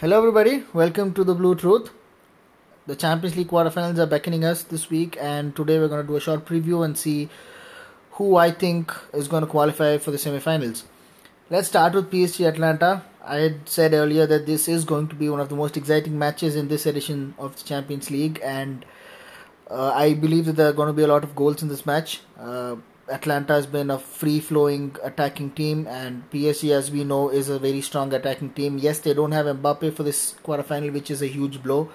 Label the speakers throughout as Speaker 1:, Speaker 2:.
Speaker 1: Hello, everybody. Welcome to the Blue Truth. The Champions League quarterfinals are beckoning us this week, and today we're going to do a short preview and see who I think is going to qualify for the semifinals. Let's start with PSG Atalanta. I had said earlier that this is going to be one of the most exciting matches in this edition of the Champions League, and uh, I believe that there are going to be a lot of goals in this match. Uh, Atalanta has been a free flowing attacking team, and PSG, as we know, is a very strong attacking team. Yes, they don't have Mbappe for this quarterfinal, which is a huge blow,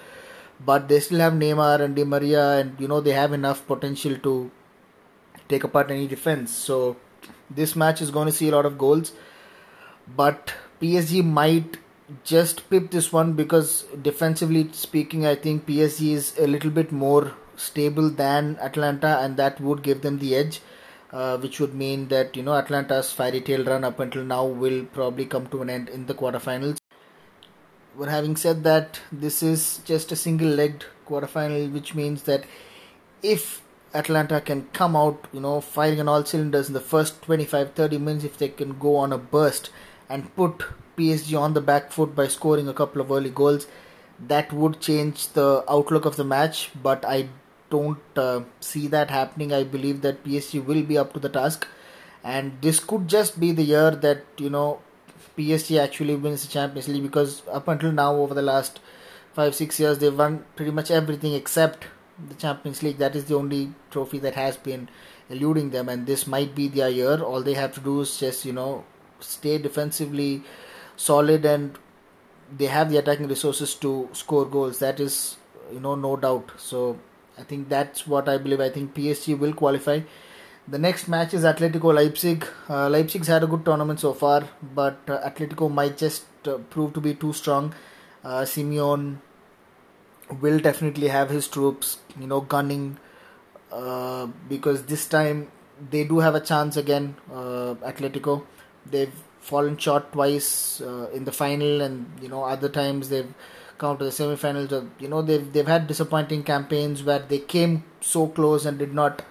Speaker 1: but they still have Neymar and Di Maria, and you know they have enough potential to take apart any defense. So this match is going to see a lot of goals, but PSG might just pip this one because defensively speaking, I think PSG is a little bit more stable than Atalanta, and that would give them the edge uh, which would mean that you know Atalanta's fairy tale run up until now will probably come to an end in the quarterfinals. But having said that, this is just a single-legged quarterfinal, which means that if Atalanta can come out, you know, firing on all cylinders in the first 25-30 minutes, if they can go on a burst and put PSG on the back foot by scoring a couple of early goals, that would change the outlook of the match. But I don't uh, see that happening. I believe that PSG will be up to the task, and this could just be the year that you know PSG actually wins the Champions League because up until now, over the last five six years, they've won pretty much everything except the Champions League. That is the only trophy that has been eluding them, and this might be their year. All they have to do is just you know stay defensively solid and they have the attacking resources to score goals. That is you know no doubt. So I think that's what I believe. I think PSG will qualify. The next match is Atletico Leipzig. Uh, Leipzig's had a good tournament so far, but uh, Atletico might just uh, prove to be too strong. Uh, will definitely have his troops, you know, gunning uh, because this time they do have a chance again. Uh, Atletico, they've fallen short twice uh, in the final, and you know, other times they've come to the semi-finals. you know, they've they've had disappointing campaigns where they came so close and did not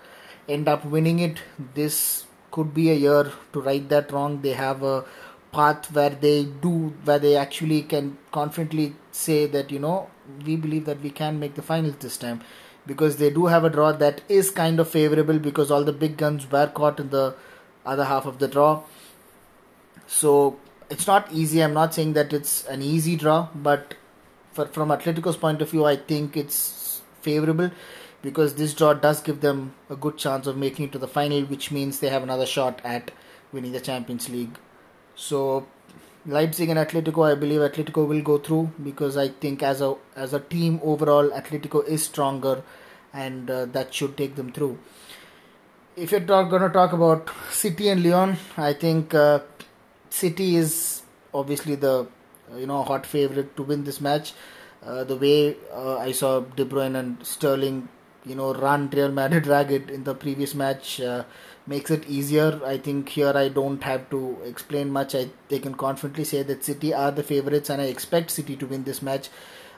Speaker 1: end up winning it. This could be a year to right that wrong. They have a path where they do where they actually can confidently say that you know we believe that we can make the finals this time because they do have a draw that is kind of favorable because all the big guns were caught in the other half of the draw so it's not easy i'm not saying that it's an easy draw but for, from Atletico's point of view, I think it's favorable because this draw does give them a good chance of making it to the final, which means they have another shot at winning the Champions League. So Leipzig and Atletico, I believe Atletico will go through because I think as a as a team overall, Atletico is stronger, and uh, that should take them through. If you're talk, going to talk about City and Lyon, I think uh, City is obviously the you know hot favorite to win this match. Uh, the way uh, I saw De Bruyne and Sterling, you know, run Real Madrid ragged in the previous match makes it easier. I think here I don't have to explain much. I they can confidently say that City are the favorites, and I expect City to win this match.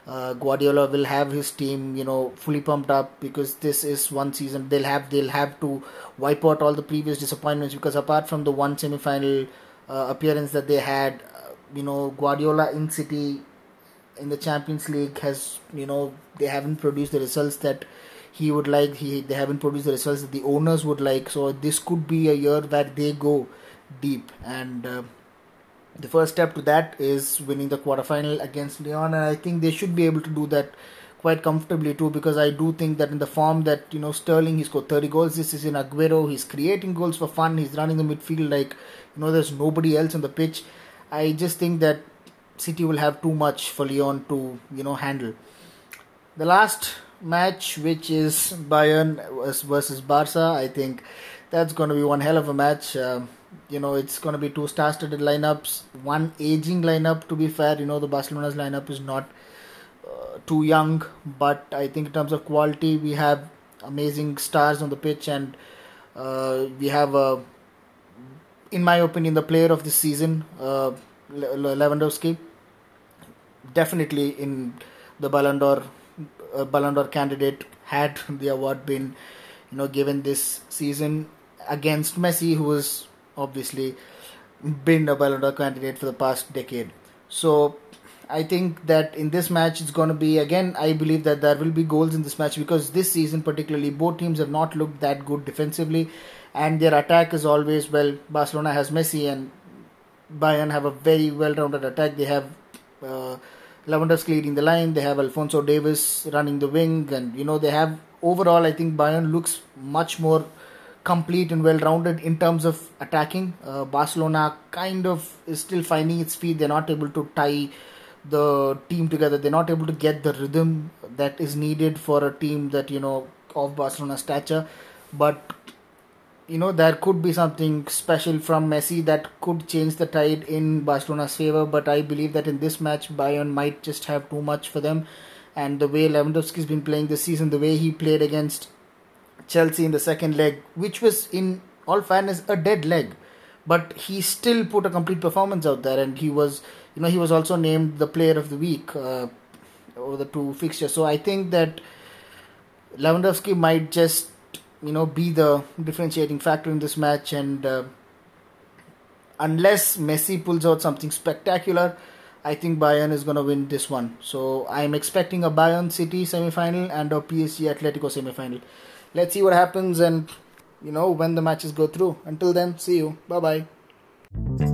Speaker 1: Uh, Guardiola will have his team, you know, fully pumped up because this is one season. They'll have they'll have to wipe out all the previous disappointments because apart from the one semi-final uh, appearance that they had, you know Guardiola in City in the Champions League has you know they haven't produced the results that he would like. He they haven't produced the results that the owners would like. So this could be a year that they go deep. And uh, the first step to that is winning the quarterfinal against Lyon. And I think they should be able to do that quite comfortably too because I do think that in the form that you know Sterling he scored 30 goals. This is in Aguero. He's creating goals for fun. He's running the midfield like you know there's nobody else on the pitch I just think that City will have too much for Lyon to you know handle. The last match, which is Bayern versus Barca, I think that's going to be one hell of a match. Uh, you know, it's going to be two star-studded lineups, one aging lineup. To be fair, you know the Barcelona's lineup is not uh, too young, but I think in terms of quality, we have amazing stars on the pitch, and uh, we have a in my opinion, the player of the season, uh, Lewandowski, definitely in the Ballon d'Or, uh, Ballon d'Or candidate had the award been, you know, given this season against Messi, who has obviously been a Ballon d'Or candidate for the past decade. So I think that in this match it's going to be again. I believe that there will be goals in this match because this season, particularly, both teams have not looked that good defensively, and their attack is always well. Barcelona has Messi and Bayern have a very well-rounded attack. They have uh, Lewandowski leading the line. They have Alphonso Davies running the wing, and you know they have overall. I think Bayern looks much more complete and well-rounded in terms of attacking. Uh, Barcelona kind of is still finding its feet. They're not able to tie the team together. They're not able to get the rhythm that is needed for a team that you know of Barcelona stature. But you know there could be something special from Messi that could change the tide in Barcelona's favor. But I believe that in this match, Bayern might just have too much for them. And the way Lewandowski's been playing this season, the way he played against Chelsea in the second leg, which was in all fairness a dead leg, but he still put a complete performance out there, and he was, you know, he was also named the player of the week uh, over the two fixtures. So I think that Lewandowski might just, you know, be the differentiating factor in this match, and uh, unless Messi pulls out something spectacular. I think Bayern is going to win this one. So I'm expecting a Bayern City semi-final and a PSG Atletico semi-final let's see what happens and you know when the matches go through until then see you bye bye